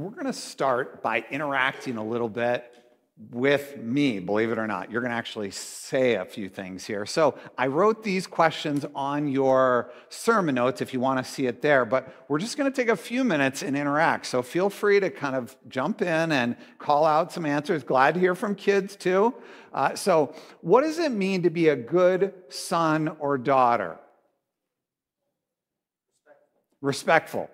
we're going to start by interacting a little bit with me, believe it or not. You're going to actually say a few things here. So I wrote these questions on your sermon notes if you want to see it there, but we're just going to take a few minutes and interact. So feel free to kind of jump in and call out some answers. Glad to hear from kids too. Uh, so, what does it mean to be a good son or daughter? Respectful.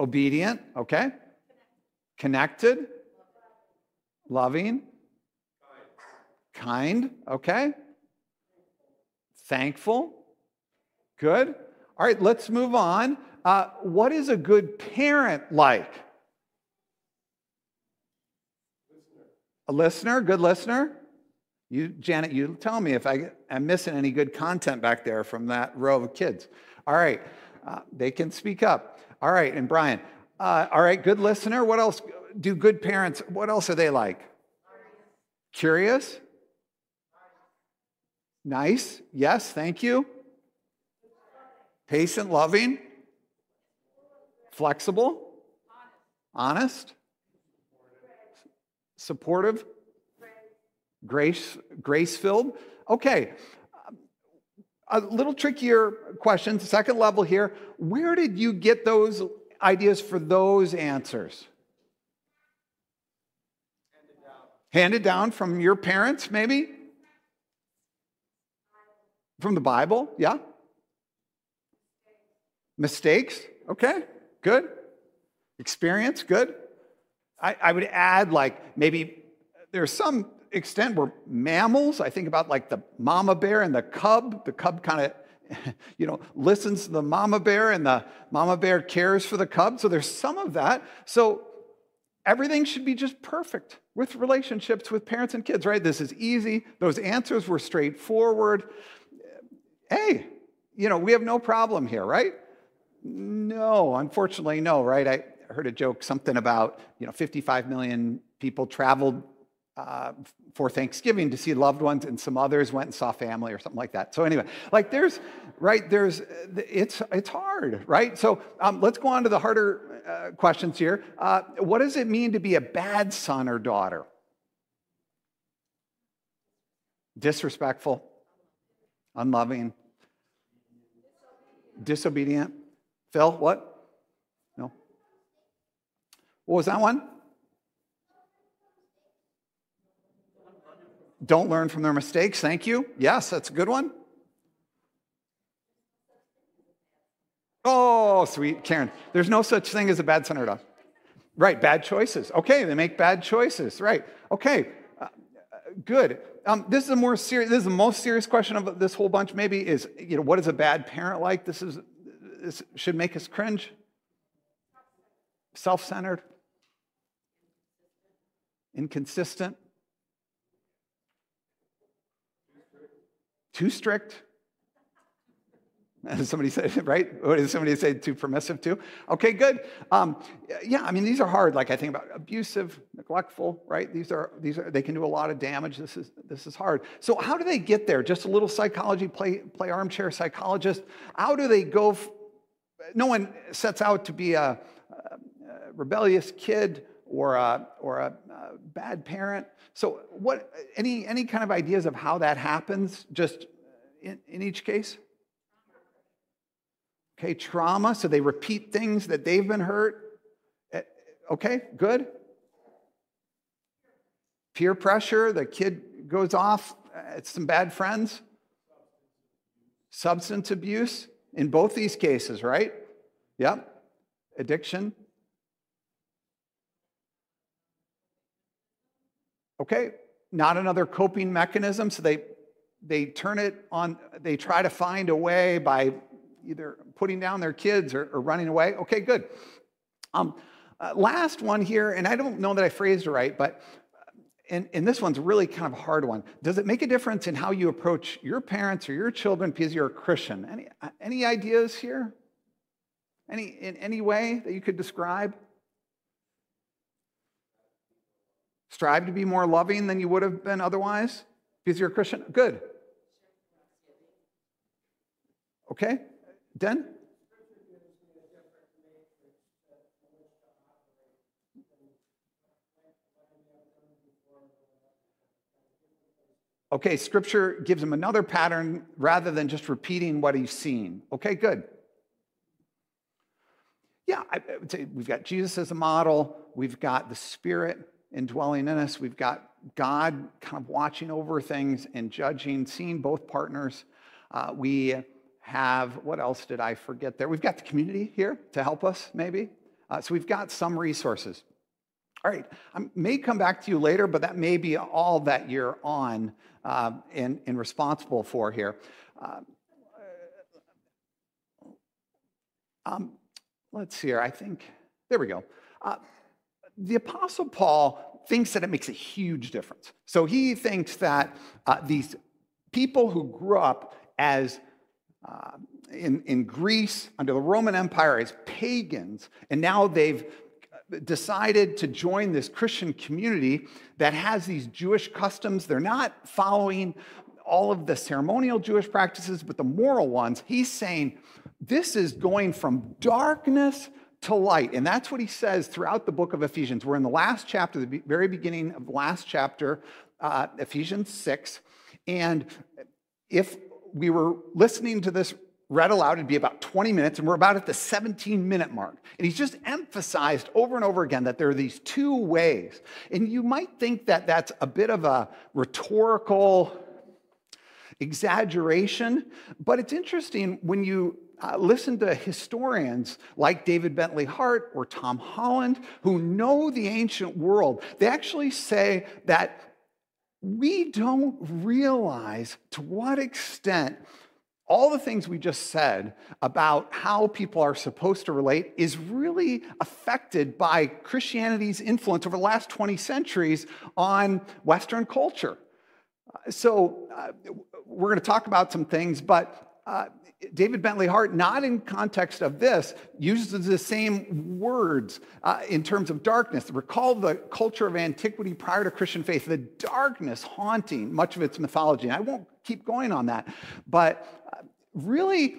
Obedient, okay? Connected, loving, kind, okay? Thankful, good. All right, let's move on. Uh, what is a good parent like? A listener, good listener. You, Janet, you tell me if I, am missing any good content back there from that row of kids. All right, uh, they can speak up. All right, and Brian. Uh, all right, good listener. What else do good parents, what else are they like? Curious? Nice. Yes, thank you. Patient, loving, flexible, honest, supportive, grace grace filled. Okay. A little trickier question, second level here. Where did you get those ideas for those answers? Handed down, from your parents, maybe? From the Bible, yeah? Mistakes, okay, good. Experience, good. I, I would add, like, maybe there's some extent where mammals, I think about like the mama bear and the cub, the cub kind of you know, listens to the mama bear and the mama bear cares for the cub. So there's some of that. So everything should be just perfect with relationships with parents and kids, right? This is easy. Those answers were straightforward. Hey, you know, we have no problem here, right? No, unfortunately, no, right? I heard a joke, something about, you know, 55 million people traveled uh, for Thanksgiving to see loved ones, and some others went and saw family or something like that. So anyway, like there's right there's it's it's hard, right? So um, let's go on to the harder uh, questions here. Uh, what does it mean to be a bad son or daughter? Disrespectful, unloving, disobedient. Phil, what? No. What was that one? Don't learn from their mistakes. Thank you. Yes, that's a good one. Oh, sweet Karen. There's no such thing as a bad son or. Right, bad choices. Okay, they make bad choices. Right. Okay, uh, good. Um, this is a more serious. This is the most serious question of this whole bunch. Maybe is you know what is a bad parent like? This is this should make us cringe. Self-centered, inconsistent. Too strict? As Somebody said, right? What did somebody say? Too permissive too? Okay, good. Um, yeah, I mean, these are hard. Like I think about abusive, neglectful, right? These are these are they can do a lot of damage. This is this is hard. So how do they get there? Just a little psychology, play play armchair psychologist. How do they go? No one sets out to be a, a rebellious kid or a, or a, a bad parent. So, what any any kind of ideas of how that happens? Just in, in each case. Okay, trauma. So they repeat things that they've been hurt. Eh, okay, good. Peer pressure. The kid goes off. It's some bad friends. Substance abuse in both these cases, right? Yep. Addiction. Okay, not another coping mechanism. So they they turn it on, they try to find a way by either putting down their kids or, or running away. Okay, good. Um, uh, last one here, and I don't know that I phrased it right, but and, and this one's really kind of a hard one. Does it make a difference in how you approach your parents or your children because you're a Christian? Any, any ideas here? Any, in any way that you could describe? Strive to be more loving than you would have been otherwise because you're a Christian? Good. Okay, Den? Okay, scripture gives him another pattern rather than just repeating what he's seen. Okay, good. Yeah, I would say we've got Jesus as a model, we've got the Spirit, indwelling in us, we've got God kind of watching over things and judging, seeing both partners. Uh, we have, what else did I forget there? We've got the community here to help us, maybe. Uh, so we've got some resources. All right, I may come back to you later, but that may be all that you're on uh, and, and, responsible for here. Uh, um, let's see here, I think, there we go. Uh, the Apostle Paul thinks that it makes a huge difference. So he thinks that uh, these people who grew up as uh, in, in Greece under the Roman Empire as pagans, and now they've decided to join this Christian community that has these Jewish customs. They're not following all of the ceremonial Jewish practices, but the moral ones. He's saying this is going from darkness to light. And that's what he says throughout the book of Ephesians. We're in the last chapter, the very beginning of the last chapter, uh, Ephesians 6. And if we were listening to this read aloud, it'd be about 20 minutes, and we're about at the 17 minute mark. And he's just emphasized over and over again that there are these two ways. And you might think that that's a bit of a rhetorical exaggeration, but it's interesting when you uh, listen to historians like David Bentley Hart or Tom Holland who know the ancient world. They actually say that we don't realize to what extent all the things we just said about how people are supposed to relate is really affected by Christianity's influence over the last 20 centuries on Western culture. So, uh, we're going to talk about some things, but uh, David Bentley Hart, not in context of this, uses the same words uh, in terms of darkness. Recall the culture of antiquity prior to Christian faith, the darkness haunting much of its mythology. And I won't keep going on that, but uh, really,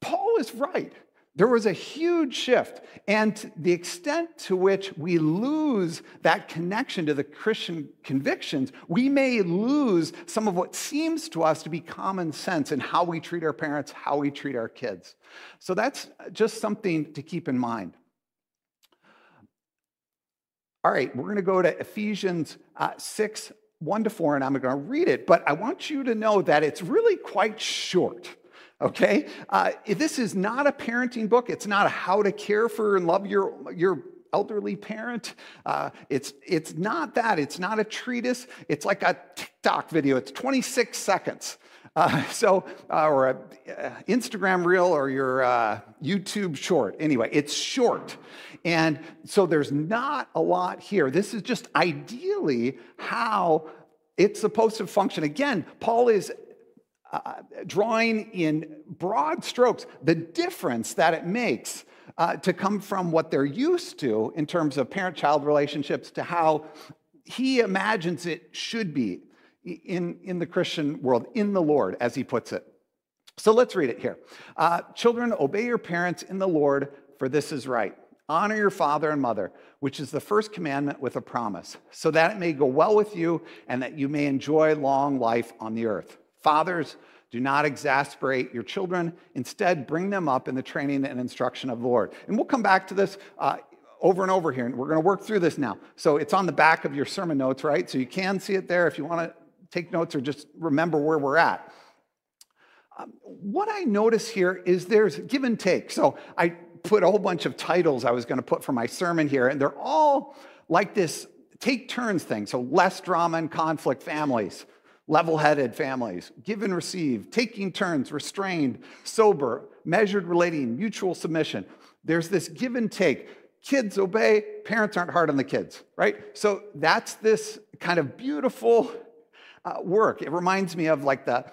Paul is right. There was a huge shift. And the extent to which we lose that connection to the Christian convictions, we may lose some of what seems to us to be common sense in how we treat our parents, how we treat our kids. So that's just something to keep in mind. All right, we're going to go to Ephesians uh, 6 1 to 4, and I'm going to read it, but I want you to know that it's really quite short okay? Uh, this is not a parenting book. It's not a how to care for and love your, your elderly parent. Uh, it's, it's not that. It's not a treatise. It's like a TikTok video. It's 26 seconds. Uh, so, uh, or an uh, Instagram reel or your uh, YouTube short. Anyway, it's short. And so there's not a lot here. This is just ideally how it's supposed to function. Again, Paul is uh, drawing in broad strokes the difference that it makes uh, to come from what they're used to in terms of parent child relationships to how he imagines it should be in, in the Christian world, in the Lord, as he puts it. So let's read it here. Uh, Children, obey your parents in the Lord, for this is right. Honor your father and mother, which is the first commandment with a promise, so that it may go well with you and that you may enjoy long life on the earth. Fathers, do not exasperate your children. Instead, bring them up in the training and instruction of the Lord. And we'll come back to this uh, over and over here, and we're going to work through this now. So it's on the back of your sermon notes, right? So you can see it there if you want to take notes or just remember where we're at. Um, what I notice here is there's give and take. So I put a whole bunch of titles I was going to put for my sermon here, and they're all like this take turns thing. So less drama and conflict families level headed families, give and receive, taking turns, restrained, sober, measured relating, mutual submission. There's this give and take. Kids obey, parents aren't hard on the kids, right? So that's this kind of beautiful uh, work. It reminds me of like the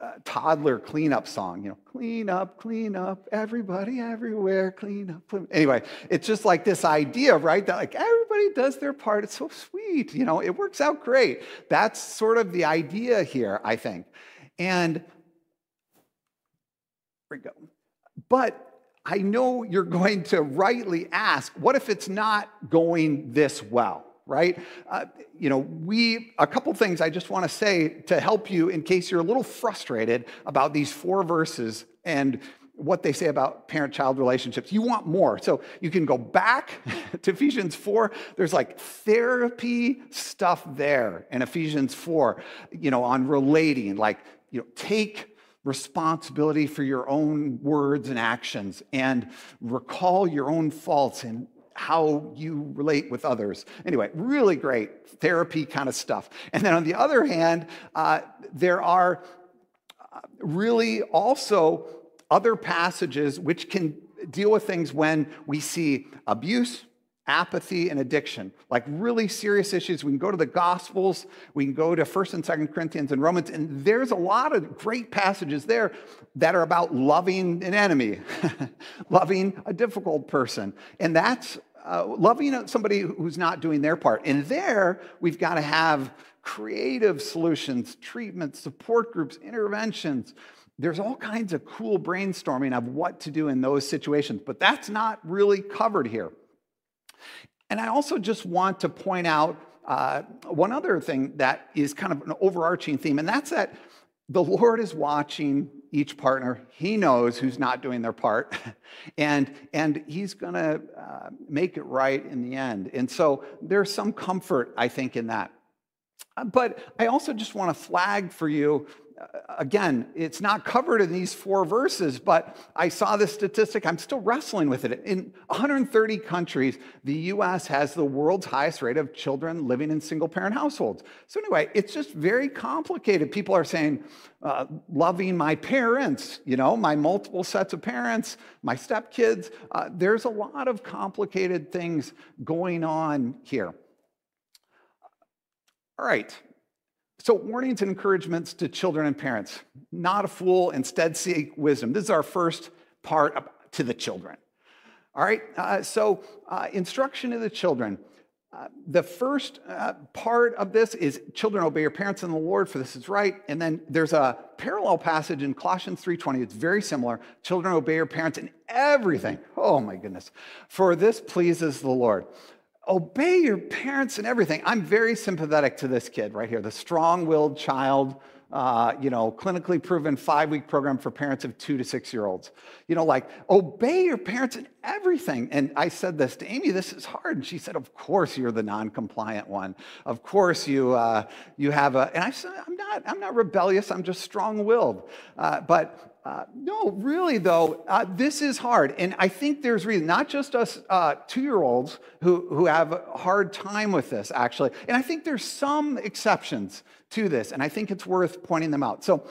uh, toddler cleanup song, you know, clean up, clean up, everybody, everywhere, clean up. Anyway, it's just like this idea, right? That like everybody does their part. It's so sweet, you know, it works out great. That's sort of the idea here, I think. And here we go. But I know you're going to rightly ask, what if it's not going this well? Right? Uh, you know, we, a couple things I just want to say to help you in case you're a little frustrated about these four verses and what they say about parent child relationships. You want more. So you can go back to Ephesians 4. There's like therapy stuff there in Ephesians 4, you know, on relating, like, you know, take responsibility for your own words and actions and recall your own faults and how you relate with others. Anyway, really great therapy kind of stuff. And then on the other hand, uh, there are uh, really also other passages which can deal with things when we see abuse, apathy, and addiction, like really serious issues. We can go to the Gospels, we can go to 1st and 2nd Corinthians and Romans, and there's a lot of great passages there that are about loving an enemy, loving a difficult person. And that's uh, loving somebody who's not doing their part. And there, we've got to have creative solutions, treatments, support groups, interventions there's all kinds of cool brainstorming of what to do in those situations, but that's not really covered here. And I also just want to point out uh, one other thing that is kind of an overarching theme, and that's that the Lord is watching each partner. He knows who's not doing their part, and, and He's going to uh, make it right in the end. And so there's some comfort, I think, in that. But I also just want to flag for you again, it's not covered in these four verses, but I saw this statistic. I'm still wrestling with it. In 130 countries, the US has the world's highest rate of children living in single parent households. So, anyway, it's just very complicated. People are saying, uh, loving my parents, you know, my multiple sets of parents, my stepkids. Uh, there's a lot of complicated things going on here. All right, so, warnings and encouragements to children and parents. Not a fool, instead seek wisdom. This is our first part to the children. All right, uh, so uh, instruction to the children. Uh, the first uh, part of this is children obey your parents in the lord for this is right and then there's a parallel passage in colossians 3.20 it's very similar children obey your parents in everything oh my goodness for this pleases the lord obey your parents and everything. I'm very sympathetic to this kid right here, the strong willed child, uh, you know, clinically proven five week program for parents of two to six year olds. You know, like, obey your parents in everything. And I said this to Amy, this is hard. And she said, Of course you're the non compliant one. Of course you, uh, you have a, and I said, I'm not, I'm not rebellious, I'm just strong willed. Uh, but uh, no, really, though, uh, this is hard. And I think there's reason, not just us uh, two year olds who, who have a hard time with this, actually. And I think there's some exceptions to this, and I think it's worth pointing them out. So,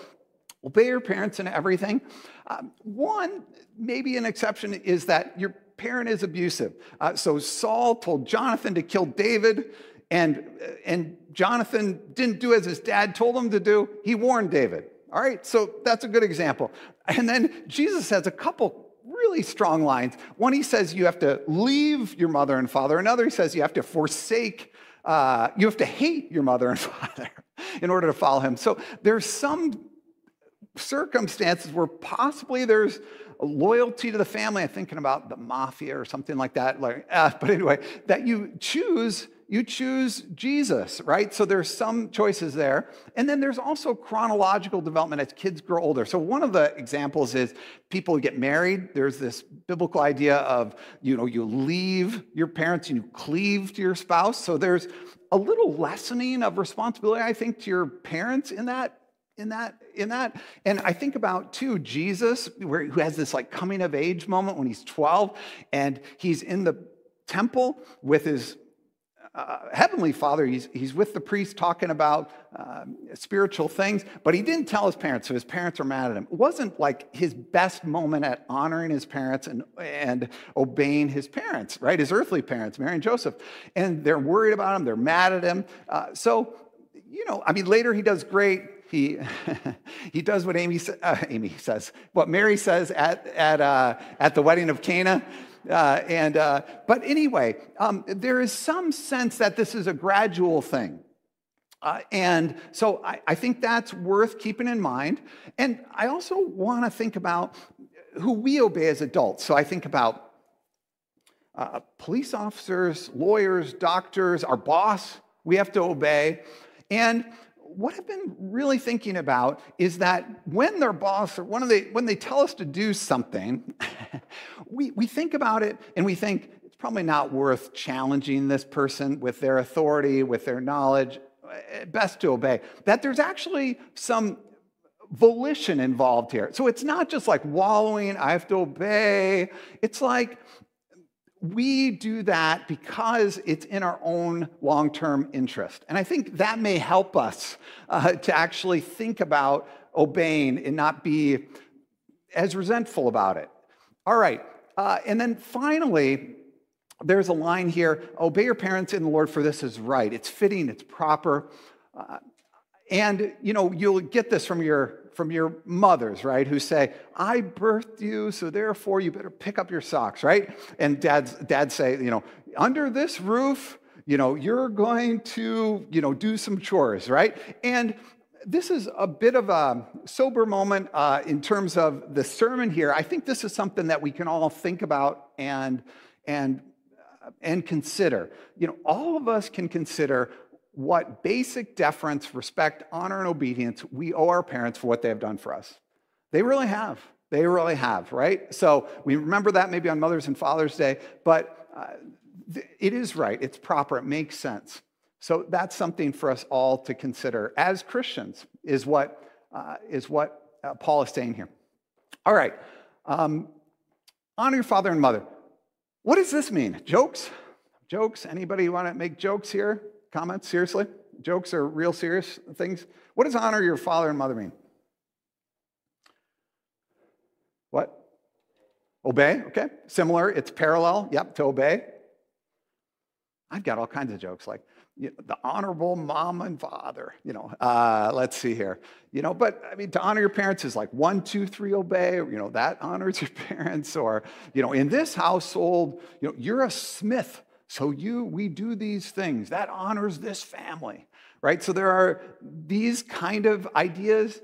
obey your parents and everything. Um, one, maybe an exception is that your parent is abusive. Uh, so, Saul told Jonathan to kill David. And, and Jonathan didn't do as his dad told him to do. He warned David. All right, so that's a good example. And then Jesus has a couple really strong lines. One, he says you have to leave your mother and father. Another, he says you have to forsake, uh, you have to hate your mother and father in order to follow him. So there's some circumstances where possibly there's loyalty to the family. I'm thinking about the mafia or something like that. Like, uh, but anyway, that you choose you choose Jesus, right? So there's some choices there. And then there's also chronological development as kids grow older. So one of the examples is people get married. There's this biblical idea of, you know, you leave your parents and you cleave to your spouse. So there's a little lessening of responsibility, I think, to your parents in that in that in that and i think about too jesus where, who has this like coming of age moment when he's 12 and he's in the temple with his uh, heavenly father, he's, he's with the priest talking about uh, spiritual things, but he didn't tell his parents, so his parents are mad at him. It wasn't like his best moment at honoring his parents and, and obeying his parents, right? His earthly parents, Mary and Joseph. And they're worried about him, they're mad at him. Uh, so, you know, I mean, later he does great. He, he does what Amy, uh, Amy says, what Mary says at, at, uh, at the wedding of Cana. Uh, and, uh, but anyway, um, there is some sense that this is a gradual thing. Uh, and so I, I, think that's worth keeping in mind. And I also want to think about who we obey as adults. So I think about uh, police officers, lawyers, doctors, our boss, we have to obey. And what I've been really thinking about is that when their boss or when they, when they tell us to do something, we, we think about it and we think it's probably not worth challenging this person with their authority, with their knowledge, eh, best to obey. That there's actually some volition involved here. So it's not just like wallowing, I have to obey. It's like we do that because it's in our own long term interest. And I think that may help us uh, to actually think about obeying and not be as resentful about it. All right. Uh, and then finally, there's a line here obey your parents in the Lord, for this is right. It's fitting, it's proper. Uh, and you know, you'll get this from your from your mothers, right? Who say, I birthed you, so therefore you better pick up your socks, right? And dads, dads say, you know, under this roof, you know, you're going to, you know, do some chores, right? And this is a bit of a sober moment uh, in terms of the sermon here. I think this is something that we can all think about and and uh, and consider. You know, all of us can consider what basic deference, respect, honor, and obedience we owe our parents for what they have done for us. They really have. They really have, right? So we remember that maybe on Mother's and Father's Day, but uh, it is right. It's proper. It makes sense. So that's something for us all to consider as Christians, is what, uh, is what uh, Paul is saying here. All right. Um, honor your father and mother. What does this mean? Jokes? Jokes? Anybody want to make jokes here? Comments? Seriously? Jokes are real serious things? What does honor your father and mother mean? What? Obey, okay. Similar, it's parallel, yep, to obey. I've got all kinds of jokes like you know, the honorable mom and father, you know, uh, let's see here, you know, but I mean, to honor your parents is like one, two, three, obey, you know, that honors your parents, or, you know, in this household, you know, you're a smith, so you, we do these things. That honors this family, right? So there are these kind of ideas.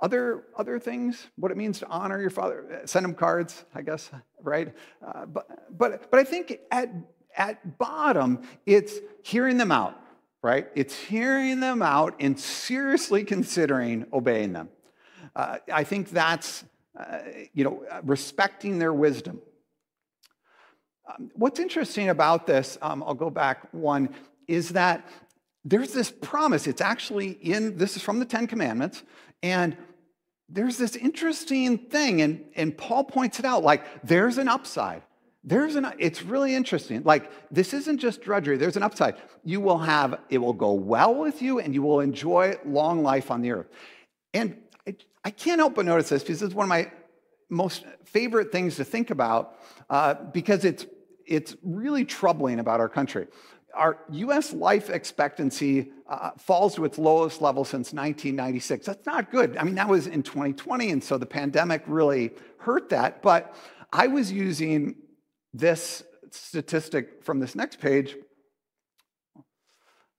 Other, other things, what it means to honor your father, send him cards, I guess, right? Uh, but, but, but I think at, at bottom, it's hearing them out, right? It's hearing them out and seriously considering obeying them. Uh, I think that's, uh, you know, respecting their wisdom. Um, what's interesting about this, um, I'll go back one, is that there's this promise. It's actually in, this is from the Ten Commandments, and there's this interesting thing, and, and Paul points it out like there's an upside. There's an, it's really interesting. Like, this isn't just drudgery, there's an upside. You will have, it will go well with you, and you will enjoy long life on the earth. And I, I can't help but notice this because it's one of my most favorite things to think about uh, because it's it's really troubling about our country. Our US life expectancy uh, falls to its lowest level since 1996. That's not good. I mean, that was in 2020, and so the pandemic really hurt that. But I was using this statistic from this next page.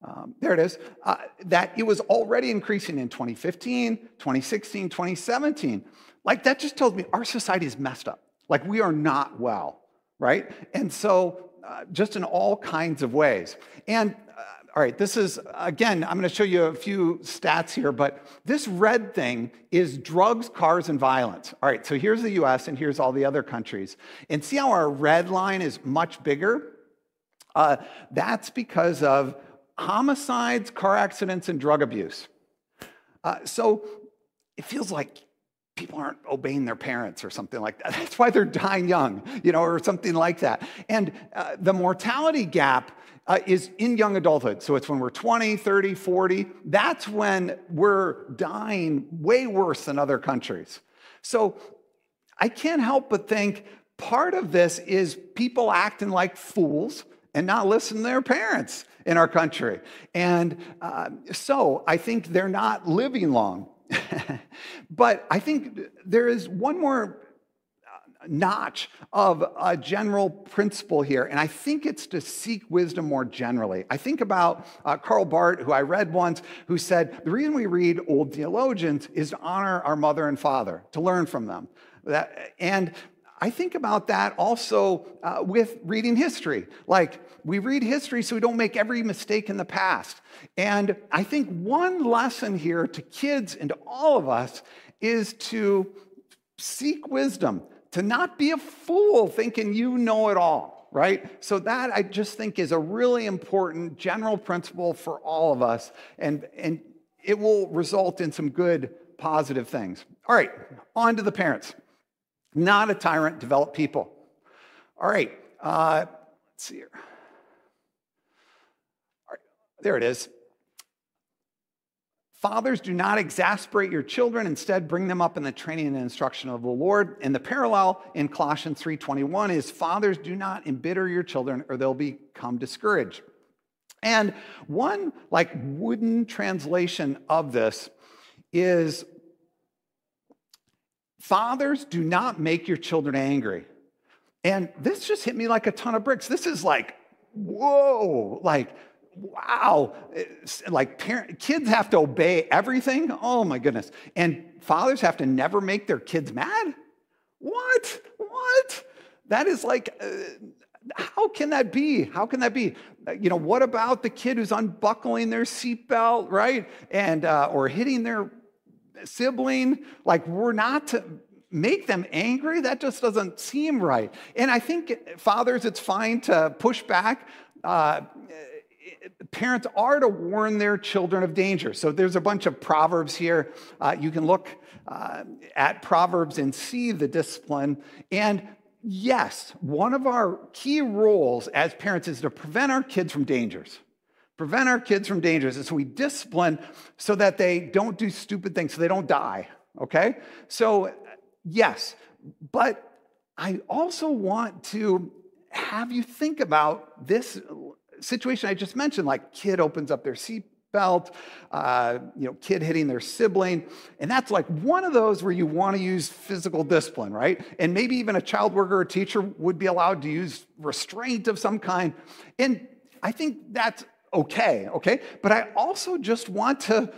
Um, there it is, uh, that it was already increasing in 2015, 2016, 2017. Like, that just tells me our society is messed up. Like, we are not well right? And so, uh, just in all kinds of ways. And uh, all right, this is, again, I'm going to show you a few stats here, but this red thing is drugs, cars, and violence. All right, so here's the US and here's all the other countries. And see how our red line is much bigger? Uh, that's because of homicides, car accidents, and drug abuse. Uh, so it feels like people aren't obeying their parents or something like that. That's why they're dying young, you know, or something like that. And uh, the mortality gap uh, is in young adulthood. So it's when we're 20, 30, 40. That's when we're dying way worse than other countries. So I can't help but think part of this is people acting like fools and not listening to their parents in our country. And uh, so I think they're not living long. but I think there is one more uh, notch of a general principle here, and I think it's to seek wisdom more generally. I think about uh, Karl Barth, who I read once, who said the reason we read old theologians is to honor our mother and father, to learn from them. That, and I think about that also uh, with reading history. Like, we read history so we don't make every mistake in the past. And I think one lesson here to kids and to all of us is to seek wisdom, to not be a fool thinking you know it all, right? So, that I just think is a really important general principle for all of us. And, and it will result in some good, positive things. All right, on to the parents. Not a tyrant, develop people. All right, uh, let's see here. There it is. Fathers, do not exasperate your children, instead bring them up in the training and instruction of the Lord. And the parallel in Colossians 3:21 is fathers, do not embitter your children or they'll become discouraged. And one like wooden translation of this is fathers do not make your children angry. And this just hit me like a ton of bricks. This is like, whoa, like, wow. It's like parent, kids have to obey everything. Oh my goodness. And fathers have to never make their kids mad? What? What? That is like, uh, how can that be? How can that be? You know, what about the kid who's unbuckling their seatbelt, right? And uh, or hitting their sibling? Like we're not to make them angry. That just doesn't seem right. And I think fathers, it's fine to push back. Uh, parents are to warn their children of danger. So there's a bunch of proverbs here. Uh, you can look uh, at proverbs and see the discipline. And yes, one of our key roles as parents is to prevent our kids from dangers. Prevent our kids from dangers. And so we discipline so that they don't do stupid things, so they don't die. Okay? So, yes, but I also want to have you think about this situation I just mentioned like, kid opens up their seat belt, uh, you know, kid hitting their sibling. And that's like one of those where you want to use physical discipline, right? And maybe even a child worker or teacher would be allowed to use restraint of some kind. And I think that's okay, okay? But I also just want to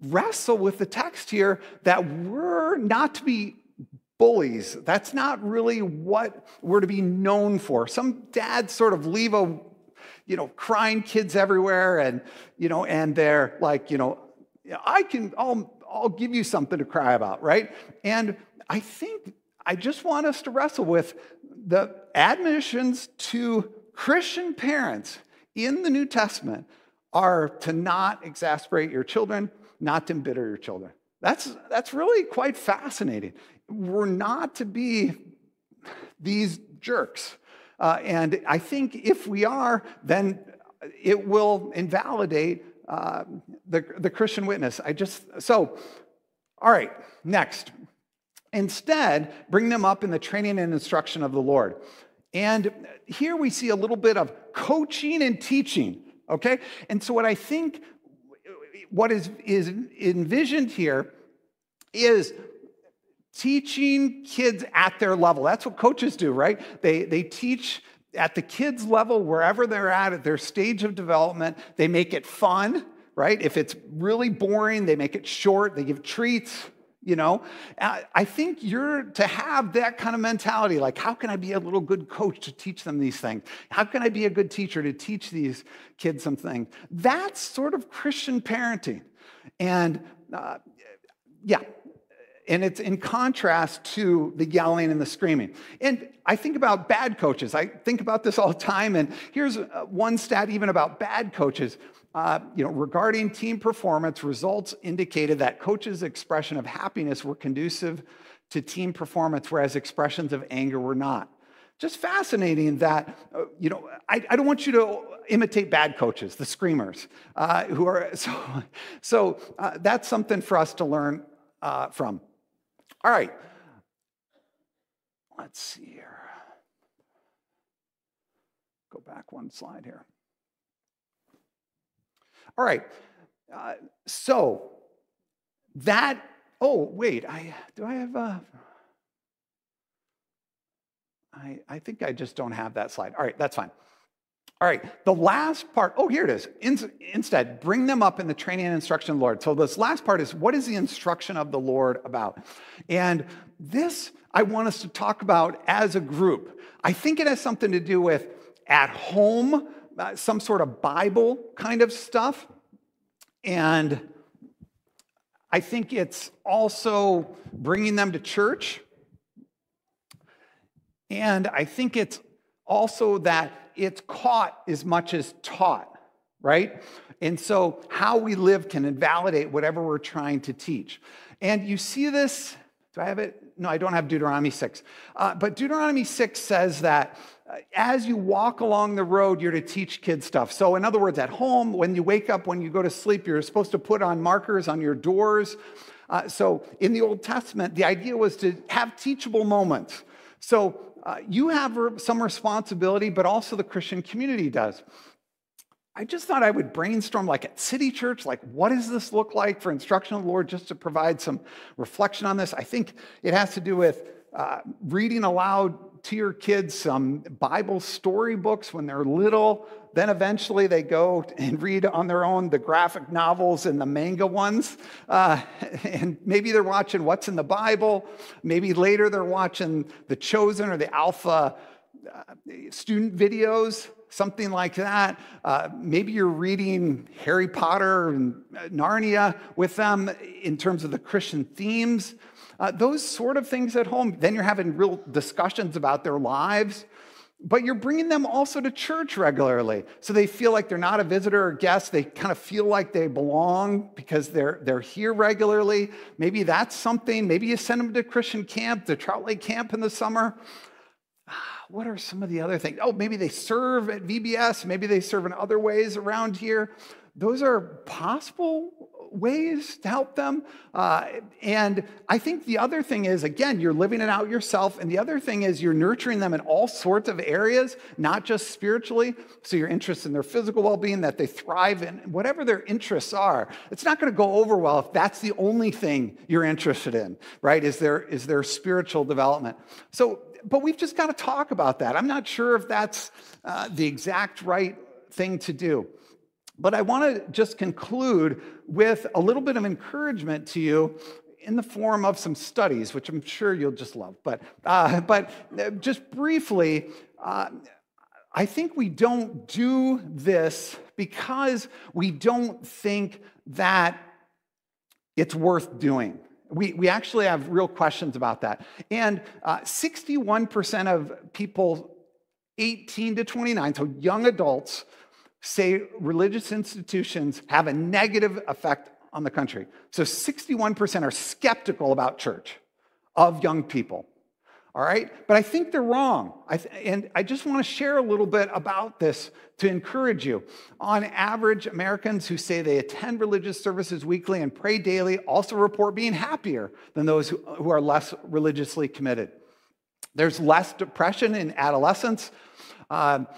wrestle with the text here that we're not to be bullies. That's not really what we're to be known for. Some dads sort of leave a you know, crying kids everywhere, and you know, and they're like, you know, I can, I'll, I'll give you something to cry about, right? And I think I just want us to wrestle with the admonitions to Christian parents in the New Testament are to not exasperate your children, not to embitter your children. That's, that's really quite fascinating. We're not to be these jerks. Uh, and I think if we are, then it will invalidate uh, the, the Christian witness. I just, so, all right, next. Instead, bring them up in the training and instruction of the Lord. And here we see a little bit of coaching and teaching, okay? And so, what I think, what is, is envisioned here is teaching kids at their level. That's what coaches do, right? They, they teach at the kids' level, wherever they're at, at their stage of development. They make it fun, right? If it's really boring, they make it short, they give treats. You know, I think you're to have that kind of mentality like, how can I be a little good coach to teach them these things? How can I be a good teacher to teach these kids some things? That's sort of Christian parenting. And uh, yeah, and it's in contrast to the yelling and the screaming. And I think about bad coaches. I think about this all the time. And here's uh, one stat even about bad coaches. Uh, you know, regarding team performance, results indicated that coaches' expression of happiness were conducive to team performance, whereas expressions of anger were not. Just fascinating that, uh, you know, I, I, don't want you to imitate bad coaches, the screamers, uh, who are, so, so uh, that's something for us to learn from. All right. Let's see here. Go back one slide here. All right. Uh, so that, oh, wait, I do I have a. I, I think I just don't have that slide. All right, that's fine. All right, the last part, oh, here it is. In, instead, bring them up in the training and instruction of the Lord. So, this last part is what is the instruction of the Lord about? And this I want us to talk about as a group. I think it has something to do with at home, uh, some sort of Bible kind of stuff. And I think it's also bringing them to church. And I think it's also that it's caught as much as taught, right? And so how we live can invalidate whatever we're trying to teach. And you see this, do I have it? No, I don't have Deuteronomy 6. Uh, but Deuteronomy 6 says that uh, as you walk along the road, you're to teach kids stuff. So, in other words, at home, when you wake up, when you go to sleep, you're supposed to put on markers on your doors. Uh, so, in the Old Testament, the idea was to have teachable moments. So, uh, you have some responsibility, but also the Christian community does. I just thought I would brainstorm, like at City Church, like what does this look like for instruction of the Lord, just to provide some reflection on this. I think it has to do with uh, reading aloud to your kids some Bible storybooks when they're little. Then eventually they go and read on their own the graphic novels and the manga ones. Uh, and maybe they're watching What's in the Bible. Maybe later they're watching The Chosen or the Alpha uh, student videos something like that. Uh, maybe you're reading Harry Potter and Narnia with them in terms of the Christian themes. Uh, those sort of things at home. Then you're having real discussions about their lives. But you're bringing them also to church regularly. So they feel like they're not a visitor or guest. They kind of feel like they belong because they're, they're here regularly. Maybe that's something. Maybe you send them to Christian camp, the Trout Lake camp in the summer what are some of the other things? Oh, maybe they serve at VBS, maybe they serve in other ways around here. Those are possible ways to help them. Uh, and I think the other thing is, again, you're living it out yourself. And the other thing is, you're nurturing them in all sorts of areas, not just spiritually. So you're interested in their physical well being, that they thrive in, whatever their interests are. It's not going to go over well if that's the only thing you're interested in, right? Is their, is their spiritual development. So but we've just got to talk about that. I'm not sure if that's uh, the exact right thing to do. But I want to just conclude with a little bit of encouragement to you in the form of some studies, which I'm sure you'll just love. But, uh, but uh, just briefly, uh, I think we don't do this because we don't think that it's worth doing. We, we actually have real questions about that. And uh, 61% of people 18 to 29, so young adults, say religious institutions have a negative effect on the country. So 61% are skeptical about church of young people all right? But I think they're wrong. I th- and I just want to share a little bit about this to encourage you. On average, Americans who say they attend religious services weekly and pray daily also report being happier than those who, who are less religiously committed. There's less depression in adolescence. Um,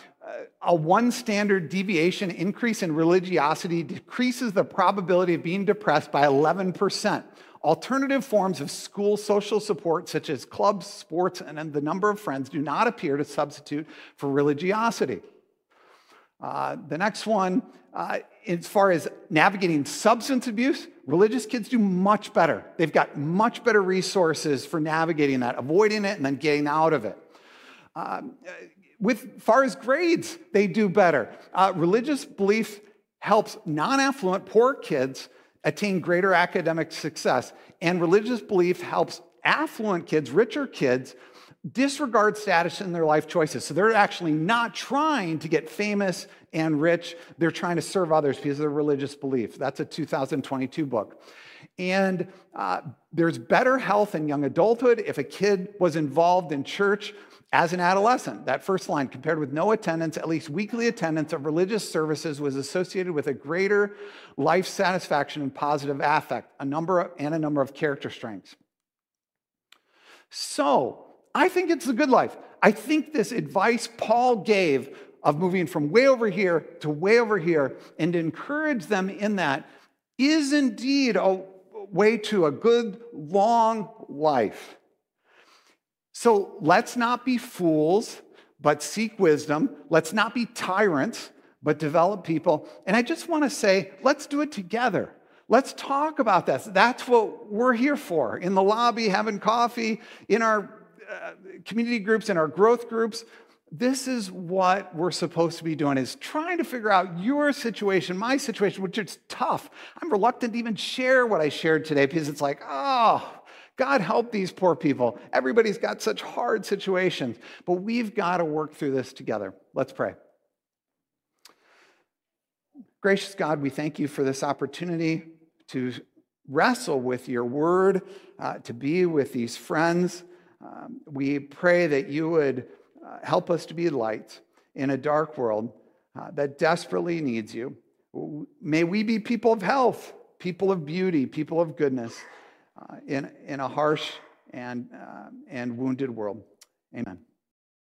a one standard deviation increase in religiosity decreases the probability of being depressed by 11%. Alternative forms of school social support, such as clubs, sports, and the number of friends, do not appear to substitute for religiosity. Uh, the next one, uh, as far as navigating substance abuse, religious kids do much better. They've got much better resources for navigating that, avoiding it, and then getting out of it. Uh, with far as grades, they do better. Uh, religious belief helps non-affluent poor kids attain greater academic success. And religious belief helps affluent kids, richer kids, disregard status in their life choices. So they're actually not trying to get famous and rich. They're trying to serve others because of their religious belief. That's a 2022 book. And uh, there's better health in young adulthood if a kid was involved in church as an adolescent. That first line, compared with no attendance, at least weekly attendance of religious services was associated with a greater life satisfaction and positive affect, a number of, and a number of character strengths. So, I think it's a good life. I think this advice Paul gave of moving from way over here to way over here and to encourage them in that is indeed a way to a good, long life. So let's not be fools, but seek wisdom. Let's not be tyrants, but develop people. And I just want to say, let's do it together. Let's talk about this. That's what we're here for in the lobby, having coffee, in our uh, community groups, in our growth groups. This is what we're supposed to be doing is trying to figure out your situation, my situation, which is tough. I'm reluctant to even share what I shared today because it's like, oh, God help these poor people. Everybody's got such hard situations, but we've got to work through this together. Let's pray. Gracious God, we thank you for this opportunity to wrestle with your word, uh, to be with these friends. Um, we pray that you would uh, help us to be light in a dark world uh, that desperately needs you. May we be people of health, people of beauty, people of goodness in, in a harsh and, uh, and wounded world. Amen.